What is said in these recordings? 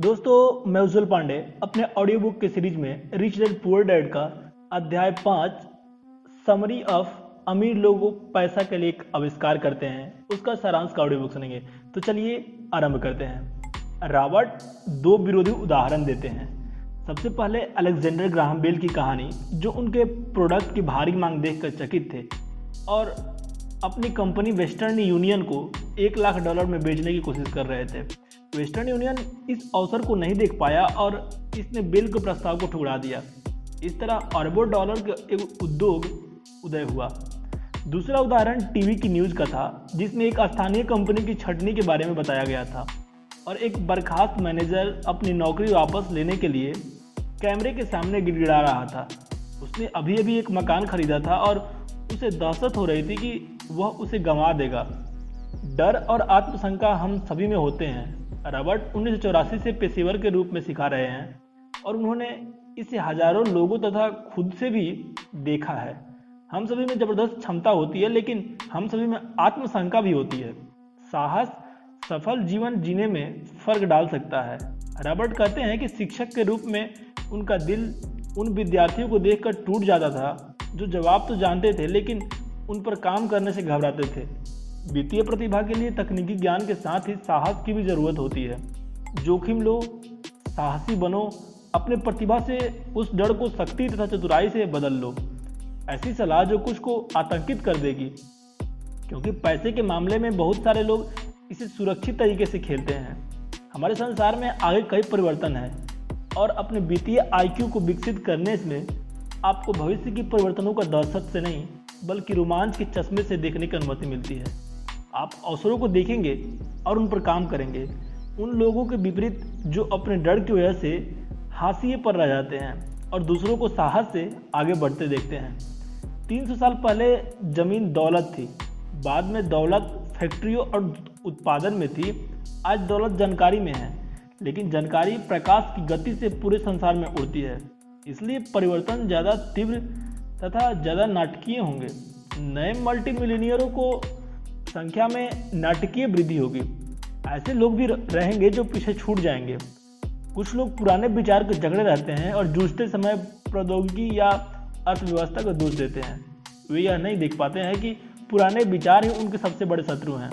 दोस्तों, मैं उज्जवल पांडे, अपने ऑडियो बुक के सीरीज़ में रिच डैड पुअर डैड का अध्याय पाँच समरी ऑफ़ अमीर लोगों पैसा के लिए एक आविष्कार करते हैं। उसका सारांश का ऑडियो बुक सुनेंगे। तो चलिए आरंभ करते हैं। रॉबर्ट दो विरोधी उदाहरण देते हैं। सबसे पहले अलेक्जेंडर ग्राहम बेल की कहानी, जो उनके प्रोडक्ट की भारी मांग देखकर चकित थे और अपनी कंपनी वेस्टर्न यूनियन को एक लाख डॉलर में बेचने की कोशिश कर रहे थे। वेस्टर्न यूनियन इस अवसर को नहीं देख पाया और इसने बिल के प्रस्ताव को ठुकरा दिया। इस तरह अरबों डॉलर का एक उद्योग उदय हुआ। दूसरा उदाहरण टीवी की न्यूज़ का था, जिसमें एक स्थानीय कंपनी की छटनी के बारे में बताया गया था और एक बर्खास्त मैनेजर अपनी नौकरी वापस लेने के लिए कैमरे के सामने गिड़गिड़ा रहा था। उसने अभी अभी एक मकान खरीदा था और उसे दहशत हो रही थी कि वह उसे गंवा देगा। डर और आत्मशंका हम सभी में होते हैं। रॉबर्ट उन्नीस सौ चौरासी से पेशेवर के रूप में सिखा रहे हैं और उन्होंने इसे हज़ारों लोगों तथा खुद से भी देखा है। हम सभी में ज़बरदस्त क्षमता होती है, लेकिन हम सभी में आत्मशंका भी होती है। साहस, सफल जीवन जीने में फ़र्क डाल सकता है। रॉबर्ट कहते हैं कि शिक्षक के रूप में उनका दिल उन विद्यार्थियों को देखकर टूट जाता था, जो जवाब तो जानते थे, लेकिन उन पर काम करने से घबराते थे। वित्तीय प्रतिभा के लिए तकनीकी ज्ञान के साथ ही साहस की भी ज़रूरत होती है। जोखिम लो, साहसी बनो, अपने प्रतिभा से उस डर को शक्ति तथा चतुराई से बदल लो। ऐसी सलाह जो कुछ को आतंकित कर देगी, क्योंकि पैसे के मामले में बहुत सारे लोग इसे सुरक्षित तरीके से खेलते हैं। हमारे संसार में आगे कई परिवर्तन है और अपने वित्तीय आईक्यू को विकसित करने में आपको भविष्य की परिवर्तनों का दहशत से नहीं, बल्कि रोमांच के चश्मे से देखने की अनुमति मिलती है। आप अवसरों को देखेंगे और उन पर काम करेंगे। उन लोगों के विपरीत जो अपने डर की वजह से हाशिए पर रह जाते हैं और दूसरों को साहस से आगे बढ़ते देखते हैं। 300 साल पहले ज़मीन दौलत थी। बाद में दौलत फैक्ट्रियों और उत्पादन में थी। आज दौलत जानकारी में है, लेकिन जानकारी प्रकाश की गति से पूरे संसार में उड़ती है। इसलिए परिवर्तन ज़्यादा तीव्र तथा ज़्यादा नाटकीय होंगे। नए मल्टी मिलीनियरों को संख्या में नाटकीय वृद्धि होगी। ऐसे लोग भी रहेंगे जो पीछे छूट जाएँगे। कुछ लोग पुराने विचार को झगड़े रहते हैं और जूझते समय प्रौद्योगिकी या अर्थव्यवस्था को दोष देते हैं। वे यह नहीं देख पाते हैं कि पुराने विचार ही उनके सबसे बड़े शत्रु हैं।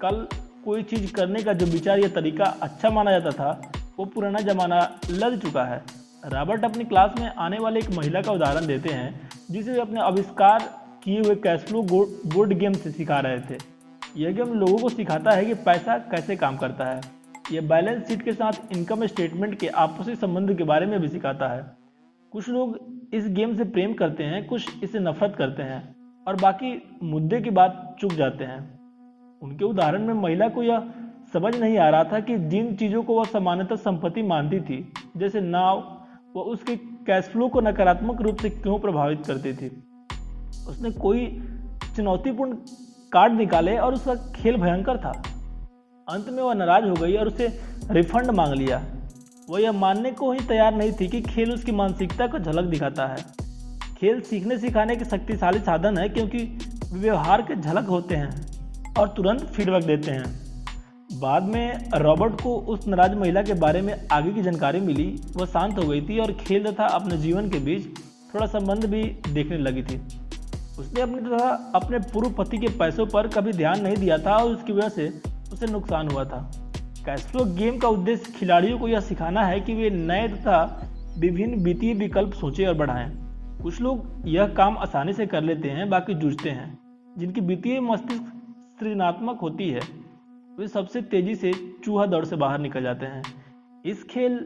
कल कोई चीज़ करने का जो विचार या तरीका अच्छा माना जाता था, वो पुराना जमाना लग चुका है। रॉबर्ट अपनी क्लास में आने वाले एक महिला का उदाहरण देते हैं, जिसे वे अपने आविष्कार किए हुए कैशफ्लो बोर्ड गेम से सिखा रहे थे। यह गेम लोगों को सिखाता है कि पैसा कैसे काम करता है यह बैलेंस शीट के साथ इनकम स्टेटमेंट के आपसी संबंध के बारे में भी सिखाता है। कुछ लोग इस गेम से प्रेम करते हैं, कुछ इसे नफरत करते हैं और बाकी मुद्दे की बात चुक जाते हैं। उनके उदाहरण में महिला को यह समझ नहीं आ रहा था कि जिन चीज़ों को वह सामान्यतः संपत्ति मानती थी, जैसे नाव, वह उसके कैश फ्लो को नकारात्मक रूप से क्यों प्रभावित करती थी? उसने कोई चुनौतीपूर्ण कार्ड निकाले और उसका खेल भयंकर था। अंत में वह नाराज़ हो गई और उसे रिफंड मांग लिया। वह यह मानने को ही तैयार नहीं थी कि खेल उसकी मानसिकता को झलक दिखाता है। खेल सीखने सिखाने के शक्तिशाली साधन है क्योंकि व्यवहार के झलक होते हैं और तुरंत फीडबैक देते हैं। बाद में रॉबर्ट को उस नाराज़ महिला के बारे में आगे की जानकारी मिली। वह शांत हो गई थी और खेल तथा अपने जीवन के बीच थोड़ा संबंध भी देखने लगी थी। उसने अपनी तरह अपने पूर्व पति के पैसों पर कभी ध्यान नहीं दिया था और उसकी वजह से उसे नुकसान हुआ था। कैशफ्लो गेम का उद्देश्य खिलाड़ियों को यह सिखाना है कि वे नए तथा विभिन्न वित्तीय विकल्प सोचें और बढ़ाएँ। कुछ लोग यह काम आसानी से कर लेते हैं, बाकी जूझते हैं। जिनकी वित्तीय मस्तिष्क सृजनात्मक होती है, वे सबसे तेज़ी से चूहा दौड़ से बाहर निकल जाते हैं। इस खेल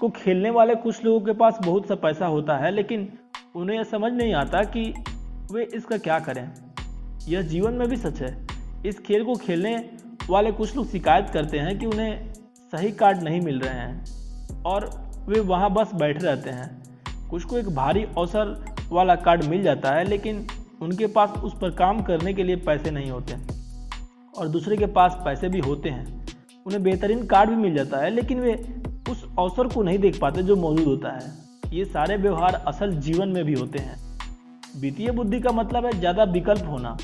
को खेलने वाले कुछ लोगों के पास बहुत सा पैसा होता है, लेकिन उन्हें यह समझ नहीं आता कि वे इसका क्या करें? यह जीवन में भी सच है। इस खेल को खेलने वाले कुछ लोग शिकायत करते हैं कि उन्हें सही कार्ड नहीं मिल रहे हैं और वे वहाँ बस बैठे रहते हैं। कुछ को एक भारी अवसर वाला कार्ड मिल जाता है, लेकिन उनके पास उस पर काम करने के लिए पैसे नहीं होते और दूसरे के पास पैसे भी होते हैं। उन्हें बेहतरीन कार्ड भी मिल जाता है, लेकिन वे उस अवसर को नहीं देख पाते जो मौजूद होता है। ये सारे व्यवहार असल जीवन में भी होते हैं। वित्तीय बुद्धि का मतलब है ज़्यादा विकल्प होना,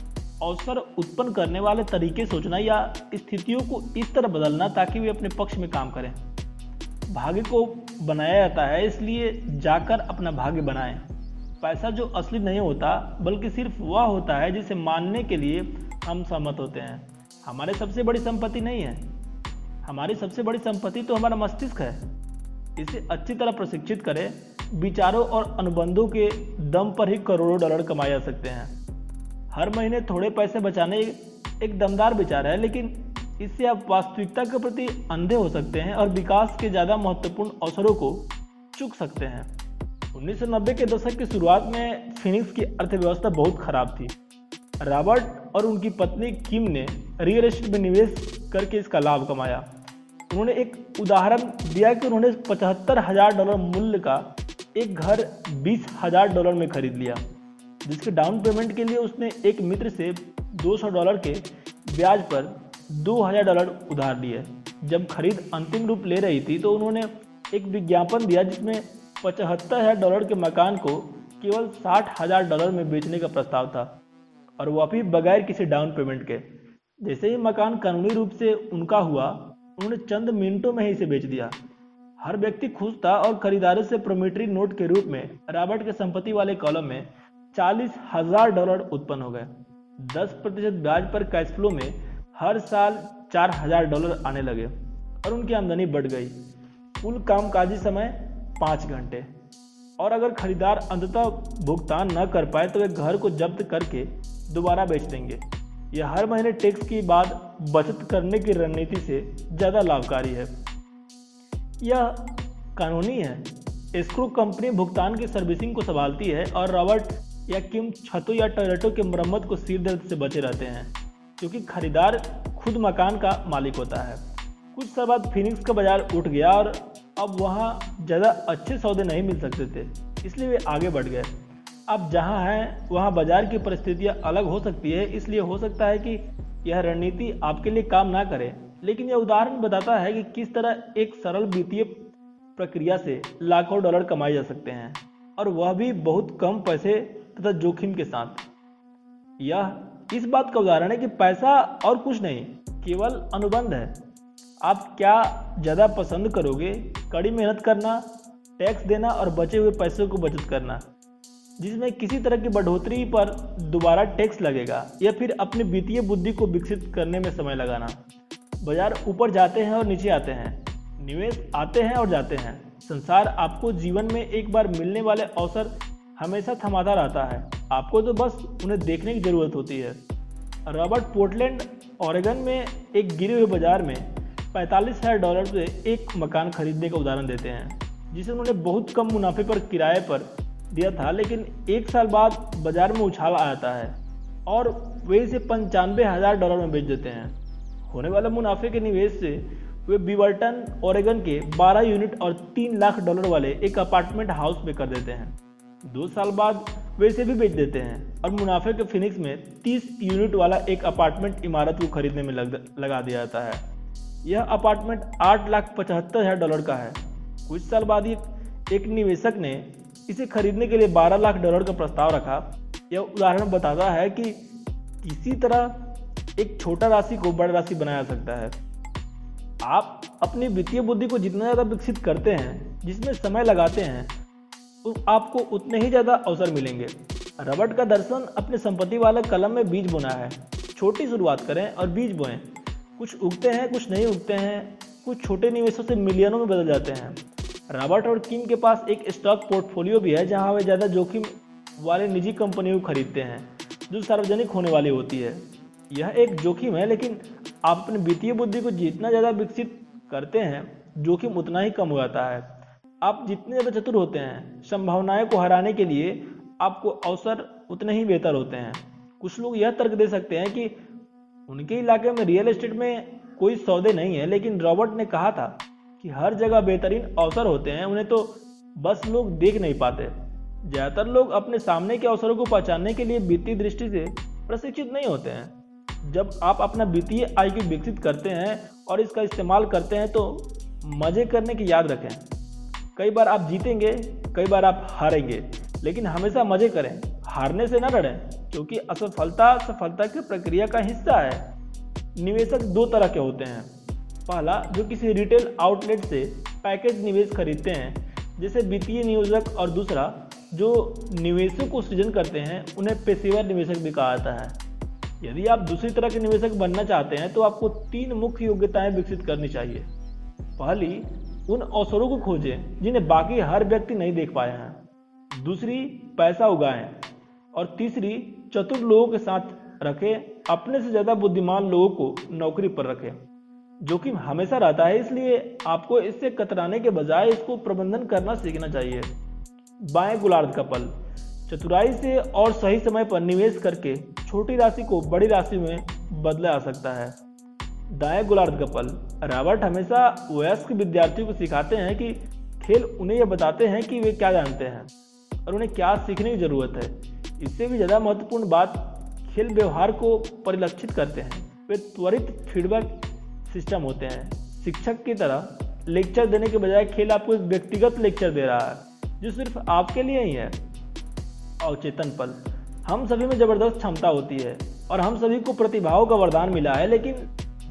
अवसर उत्पन्न करने वाले तरीके सोचना या स्थितियों को इस तरह बदलना ताकि वे अपने पक्ष में काम करें। भाग्य को बनाया जाता है, इसलिए जाकर अपना भाग्य बनाएँ। पैसा जो असली नहीं होता, बल्कि सिर्फ़ वह होता है जिसे मानने के लिए हम सहमत होते हैं। हमारे सबसे बड़ी संपत्ति नहीं है। हमारी सबसे बड़ी संपत्ति तो हमारा मस्तिष्क है। इसे अच्छी तरह प्रशिक्षित करें विचारों और अनुबंधों के दम पर ही करोड़ों डॉलर कमाए जा सकते हैं। हर महीने थोड़े पैसे बचाने एक दमदार विचार है, लेकिन इससे आप वास्तविकता के प्रति अंधे हो सकते हैं और विकास के ज़्यादा महत्वपूर्ण अवसरों को चुक सकते हैं। 1990 के दशक की शुरुआत में फिनिक्स की अर्थव्यवस्था बहुत खराब थी। रॉबर्ट और उनकी पत्नी किम ने रियल एस्टेट में निवेश करके इसका लाभ कमाया। उन्होंने एक उदाहरण दिया कि उन्होंने पचहत्तर हज़ार डॉलर मूल्य का एक घर बीस हज़ार डॉलर में खरीद लिया, जिसके डाउन पेमेंट के लिए उसने एक मित्र से 200 डॉलर के ब्याज पर 2000 डॉलर उधार लिए। जब खरीद अंतिम रूप ले रही थी तो उन्होंने एक विज्ञापन दिया जिसमें पचहत्तर हज़ार डॉलर के मकान को केवल साठ हज़ार डॉलर में बेचने का प्रस्ताव था, और वह भी बगैर किसी डाउन पेमेंट के। जैसे ही मकान कानूनी रूप से उनका हुआ, उन्होंने चंद मिनटों में ही इसे बेच दिया। हर व्यक्ति खुश था और खरीदारों से प्रोमेट्री नोट के रूप में रॉबर्ट के संपत्ति वाले कॉलम में चालीस हज़ार डॉलर उत्पन्न हो गए। दस प्रतिशत ब्याज पर कैश फ्लो में हर साल चार हज़ार डॉलर आने लगे और उनकी आमदनी बढ़ गई। कुल कामकाजी समय पाँच घंटे। और अगर खरीदार अंततः भुगतान न कर पाए तो वे घर को जब्त करके दोबारा बेच देंगे। यह हर महीने टैक्स की बाद बचत करने की रणनीति से ज़्यादा लाभकारी है। यह कानूनी है। स्क्रू कंपनी भुगतान की सर्विसिंग को संभालती है और रॉबर्ट या किम छतों या टॉयलेटों के मरम्मत को सिर दर्द से बचे रहते हैं, क्योंकि खरीदार खुद मकान का मालिक होता है। कुछ साल बाद फिनिक्स का बाज़ार उठ गया और अब वहाँ ज़्यादा अच्छे सौदे नहीं मिल सकते थे, इसलिए वे आगे बढ़ गए। अब जहाँ हैं, वहाँ बाज़ार की परिस्थितियाँ अलग हो सकती है, इसलिए हो सकता है कि यह रणनीति आपके लिए काम ना करे। लेकिन यह उदाहरण बताता है कि किस तरह एक सरल वित्तीय प्रक्रिया से लाखों डॉलर कमाए जा सकते हैं, और वह भी बहुत कम पैसे तथा जोखिम के साथ। यह इस बात का उदाहरण है कि पैसा और कुछ नहीं, केवल अनुबंध है। आप क्या ज़्यादा पसंद करोगे कड़ी मेहनत करना, टैक्स देना और बचे हुए पैसों को बचत करना, जिसमें किसी तरह की बढ़ोतरी पर दोबारा टैक्स लगेगा, या फिर अपनी वित्तीय बुद्धि को विकसित करने में समय लगाना? बाज़ार ऊपर जाते हैं और नीचे आते हैं। निवेश आते हैं और जाते हैं। संसार आपको जीवन में एक बार मिलने वाले अवसर हमेशा थमाता रहता है। आपको तो बस उन्हें देखने की ज़रूरत होती है। रॉबर्ट पोर्टलैंड ऑरेगन में एक गिरे हुए बाज़ार में पैंतालीस हज़ार डॉलर से एक मकान खरीदने का उदाहरण देते हैं, जिसे उन्होंने बहुत कम मुनाफे पर किराए पर दिया था, लेकिन एक साल बाद बाज़ार में उछाल आ जाता है और वे इसे पंचानवे हज़ार डॉलर में बेच देते हैं। होने वाले मुनाफे के निवेश से वे बीवर्टन ओरेगन के 12 यूनिट और 3 लाख डॉलर वाले एक अपार्टमेंट हाउस में कर देते हैं। दो साल बाद वे इसे भी बेच देते हैं और मुनाफे के फिनिक्स में 30 यूनिट वाला एक अपार्टमेंट इमारत को खरीदने में लग, लगा दिया जाता है। यह अपार्टमेंट आठ लाख पचहत्तर हज़ार डॉलर का है। कुछ साल बाद ही एक निवेशक ने इसे खरीदने के लिए 12 लाख डॉलर का प्रस्ताव रखा। यह उदाहरण बताता है कि किसी तरह एक छोटा राशि को बड़ा राशि बनाया सकता है। आप अपनी वित्तीय बुद्धि को जितना ज़्यादा विकसित करते हैं, जिसमें समय लगाते हैं तो आपको उतने ही ज़्यादा अवसर मिलेंगे। रबर्ट का दर्शन अपने संपत्ति वाले कलम में बीज बोना है। छोटी शुरुआत करें और बीज बोएँ। कुछ उगते हैं, कुछ नहीं उगते हैं। कुछ छोटे निवेशों से मिलियनों में बदल जाते हैं। रॉबर्ट और किम के पास एक स्टॉक पोर्टफोलियो भी है, जहाँ वे ज़्यादा जोखिम वाले निजी कंपनियों को खरीदते हैं, जो सार्वजनिक होने वाली होती है। यह एक जोखिम है, लेकिन आप अपनी वित्तीय बुद्धि को जितना ज़्यादा विकसित करते हैं, जोखिम उतना ही कम हो जाता है। आप जितने ज़्यादा चतुर होते हैं, संभावनाएँ को हराने के लिए आपको अवसर उतने ही बेहतर होते हैं। कुछ लोग यह तर्क दे सकते हैं कि उनके इलाके में रियल एस्टेट में कोई सौदे नहीं है, लेकिन रॉबर्ट ने कहा था कि हर जगह बेहतरीन अवसर होते हैं, उन्हें तो बस लोग देख नहीं पाते। ज़्यादातर लोग अपने सामने के अवसरों को पहचानने के लिए वित्तीय दृष्टि से प्रशिक्षित नहीं होते हैं। जब आप अपना वित्तीय आय को विकसित करते हैं और इसका इस्तेमाल करते हैं तो मज़े करने की याद रखें। कई बार आप जीतेंगे, कई बार आप हारेंगे, लेकिन हमेशा मज़े करें। हारने से ना डरें, क्योंकि असफलता सफलता की प्रक्रिया का हिस्सा है। निवेशक दो तरह के होते हैं। पहला, जो किसी रिटेल आउटलेट से पैकेज निवेश खरीदते हैं, जैसे वित्तीय नियोजक, और दूसरा, जो निवेशों को सृजन करते हैं, उन्हें पेशेवर निवेशक भी कहा जाता है। यदि आप दूसरी तरह के निवेशक बनना चाहते हैं तो आपको तीन मुख्य योग्यताएँ विकसित करनी चाहिए। पहली, उन अवसरों को खोजें, जिन्हें बाकी हर व्यक्ति नहीं देख पाए हैं। दूसरी, पैसा उगाएँ। और तीसरी, चतुर लोगों के साथ रखें, अपने से ज़्यादा बुद्धिमान लोगों को नौकरी पर रखें जोखिम हमेशा रहता है। इसलिए आपको इससे कतराने के बजाय इसको प्रबंधन करना सीखना चाहिए। बाएँ गुलार्द का पल चतुराई से और सही समय पर निवेश करके छोटी राशि को बड़ी राशि में बदला जा सकता है। दाएँ गोलार्ध का पल रॉबर्ट हमेशा वयस्क विद्यार्थियों को सिखाते हैं कि खेल उन्हें यह बताते हैं कि वे क्या जानते हैं और उन्हें क्या सीखने की ज़रूरत है। इससे भी ज़्यादा महत्वपूर्ण बात, खेल व्यवहार को परिलक्षित करते हैं। वे त्वरित फीडबैक सिस्टम होते हैं। शिक्षक की तरह लेक्चर देने के बजाय खेल आपको एक व्यक्तिगत लेक्चर दे रहा है, जो सिर्फ़ आपके लिए ही है। अवचेतन पल। हम सभी में ज़बरदस्त क्षमता होती है और हम सभी को प्रतिभाओं का वरदान मिला है, लेकिन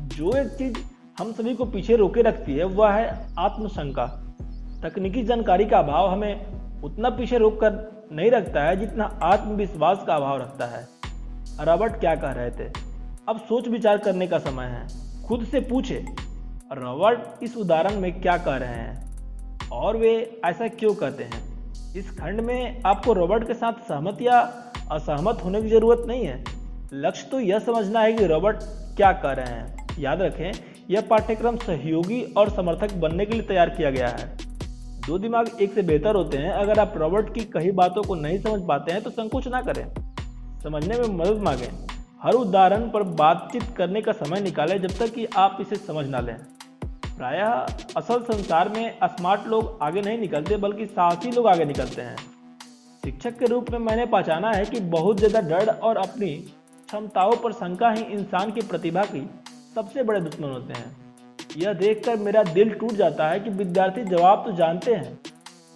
जो एक चीज़ हम सभी को पीछे रोके रखती है, वह है आत्मशंका। तकनीकी जानकारी का अभाव हमें उतना पीछे रोक कर नहीं रखता है जितना आत्मविश्वास का अभाव रखता है। रॉबर्ट क्या कह रहे थे? अब सोच विचार करने का समय है। खुद से पूछे, रॉबर्ट इस उदाहरण में क्या कह रहे हैं? और वे ऐसा क्यों कहते हैं? इस खंड में आपको रॉबर्ट के साथ सहमत या असहमत होने की ज़रूरत नहीं है। लक्ष्य तो यह समझना है कि रॉबर्ट क्या कर रहे हैं। याद रखें, यह पाठ्यक्रम सहयोगी और समर्थक बनने के लिए तैयार किया गया है। दो दिमाग एक से बेहतर होते हैं। अगर आप रॉबर्ट की कई बातों को नहीं समझ पाते हैं तो संकोच ना करें। समझने में मदद मांगें। हर उदाहरण पर बातचीत करने का समय निकालें जब तक कि आप इसे समझ ना लें। प्रायः असल संसार में स्मार्ट लोग आगे नहीं निकलते, बल्कि साहसी लोग आगे निकलते हैं। शिक्षक के रूप में मैंने पहचाना है कि बहुत ज़्यादा डर और अपनी क्षमताओं पर शंका ही इंसान की प्रतिभा की सबसे बड़े दुश्मन होते हैं। यह देखकर मेरा दिल टूट जाता है कि विद्यार्थी जवाब तो जानते हैं,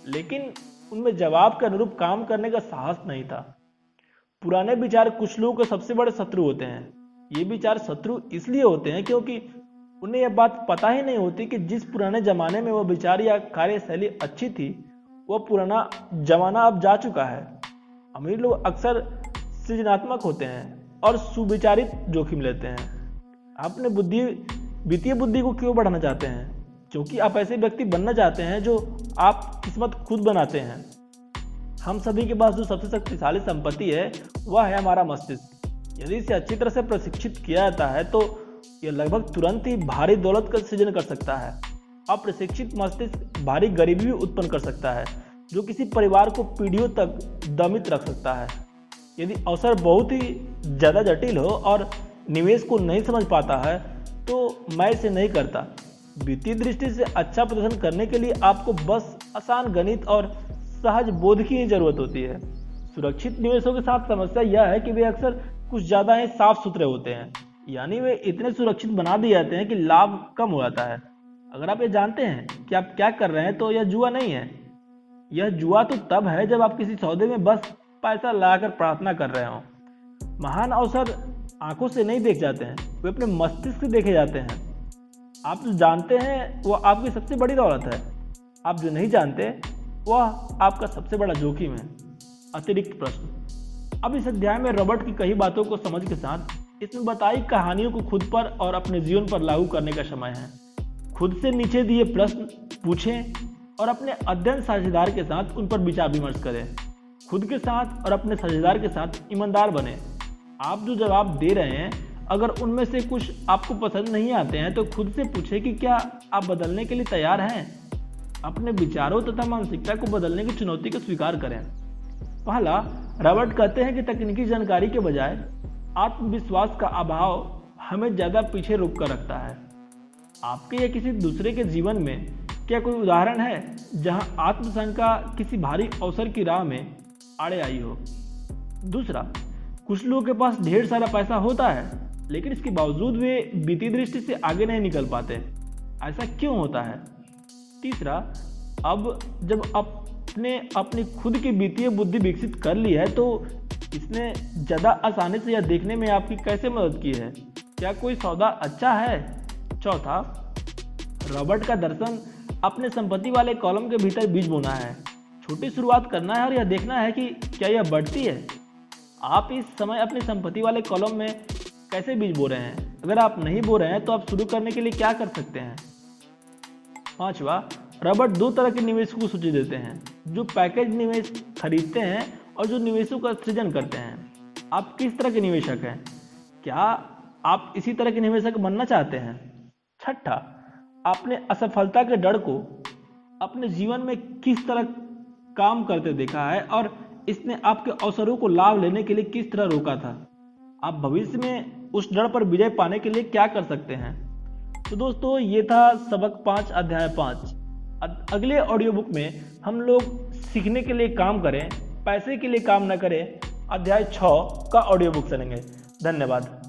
लेकिन उनमें जवाब के अनुरूप काम करने का साहस नहीं था। पुराने विचार कुछ लोगों के सबसे बड़े शत्रु होते हैं। ये विचार शत्रु इसलिए होते हैं क्योंकि उन्हें यह बात पता ही नहीं होती कि जिस पुराने जमाने में वह विचार या कार्यशैली अच्छी थी वह पुराना जमाना अब जा चुका है। अमीर लोग अक्सर सृजनात्मक होते हैं और सुविचारित जोखिम लेते हैं। अपने बुद्धि, वित्तीय बुद्धि को क्यों बढ़ाना चाहते हैं? क्योंकि आप ऐसे व्यक्ति बनना चाहते हैं जो आप किस्मत खुद बनाते हैं। हम सभी के पास जो सबसे शक्तिशाली संपत्ति है, वह है हमारा मस्तिष्क। यदि इसे अच्छी तरह से प्रशिक्षित किया जाता है तो यह लगभग तुरंत ही भारी दौलत का सृजन कर सकता है। अप्रशिक्षित मस्तिष्क भारी गरीबी भी उत्पन्न कर सकता है, जो किसी परिवार को पीढ़ियों तक दमित रख सकता है। यदि अवसर बहुत ही ज़्यादा जटिल हो और निवेश को नहीं समझ पाता है तो मैं इसे नहीं करता। वित्तीय दृष्टि से अच्छा प्रदर्शन करने के लिए आपको बस आसान गणित और सहज बोध की ही ज़रूरत होती है। सुरक्षित निवेशों के साथ समस्या यह है कि वे अक्सर कुछ ज़्यादा ही साफ़ सुथरे होते हैं। यानी वे इतने सुरक्षित बना दिए जाते हैं कि लाभ कम हो जाता है। अगर आप ये जानते हैं कि आप क्या कर रहे हैं तो यह जुआ नहीं है। यह जुआ तो तब है जब आप किसी सौदे में बस पैसा लगाकर प्रार्थना कर रहे हो। महान अवसर आँखों से नहीं देख जाते हैं, वे अपने मस्तिष्क से देखे जाते हैं। आप जो जानते हैं, वो आपकी सबसे बड़ी दौलत है। आप जो नहीं जानते, वह आपका सबसे बड़ा जोखिम है। अतिरिक्त प्रश्न। अब इस अध्याय में रॉबर्ट की कई बातों को समझ के साथ इसमें बताई कहानियों को खुद पर और अपने जीवन पर लागू करने का समय है। खुद से नीचे दिए प्रश्न पूछें और अपने अध्ययन साझेदार के साथ उन पर विचार विमर्श करें। खुद के साथ और अपने साझेदार के साथ ईमानदार बने। आप जो जवाब दे रहे हैं, अगर उनमें से कुछ आपको पसंद नहीं आते हैं तो खुद से पूछें कि क्या आप बदलने के लिए तैयार हैं। अपने विचारों तथा मानसिकता को बदलने की चुनौती को स्वीकार करें। पहला, रॉबर्ट कहते हैं कि तकनीकी जानकारी के बजाय आत्मविश्वास का अभाव हमें ज़्यादा पीछे रोक कर रखता है। आपके या किसी दूसरे के जीवन में क्या कोई उदाहरण है जहाँ आत्मशंका किसी भारी अवसर की राह में आड़े आई हो? दूसरा, कुछ लोगों के पास ढेर सारा पैसा होता है, लेकिन इसके बावजूद वे बीती दृष्टि से आगे नहीं निकल पाते। ऐसा क्यों होता है? तीसरा, अब जब अपने अपनी खुद की वित्तीय बुद्धि विकसित कर ली है तो इसने ज़्यादा आसानी से यह देखने में आपकी कैसे मदद की है? क्या कोई सौदा अच्छा है? चौथा, रॉबर्ट का दर्शन अपने संपत्ति वाले कॉलम के भीतर बीज बोना है। छोटी शुरुआत करना है और यह देखना है कि क्या यह बढ़ती है। आप इस समय अपनी संपत्ति वाले कॉलम में कैसे बीज बो रहे हैं? अगर आप नहीं बो रहे हैं तो आप शुरू करने के लिए क्या कर सकते हैं? पांचवा, रॉबर्ट दो तरह के निवेशकों को सूची देते हैं, जो पैकेज निवेश खरीदते हैं और जो निवेशों का सृजन करते हैं, आप किस तरह के निवेशक हैं? क्या आप इसी तरह के निवेशक बनना चाहते हैं? छठा, आपने असफलता के डर को अपने जीवन में किस तरह काम करते देखा है और इसने आपके अवसरों को लाभ लेने के लिए किस तरह रोका था? आप भविष्य में उस डर पर विजय पाने के लिए क्या कर सकते हैं? तो दोस्तों, ये था सबक पाँच, अध्याय पाँच। अगले ऑडियो बुक में हम लोग सीखने के लिए काम करें। पैसे के लिए काम न करें। अध्याय छ का ऑडियो बुक सुनेंगे। धन्यवाद।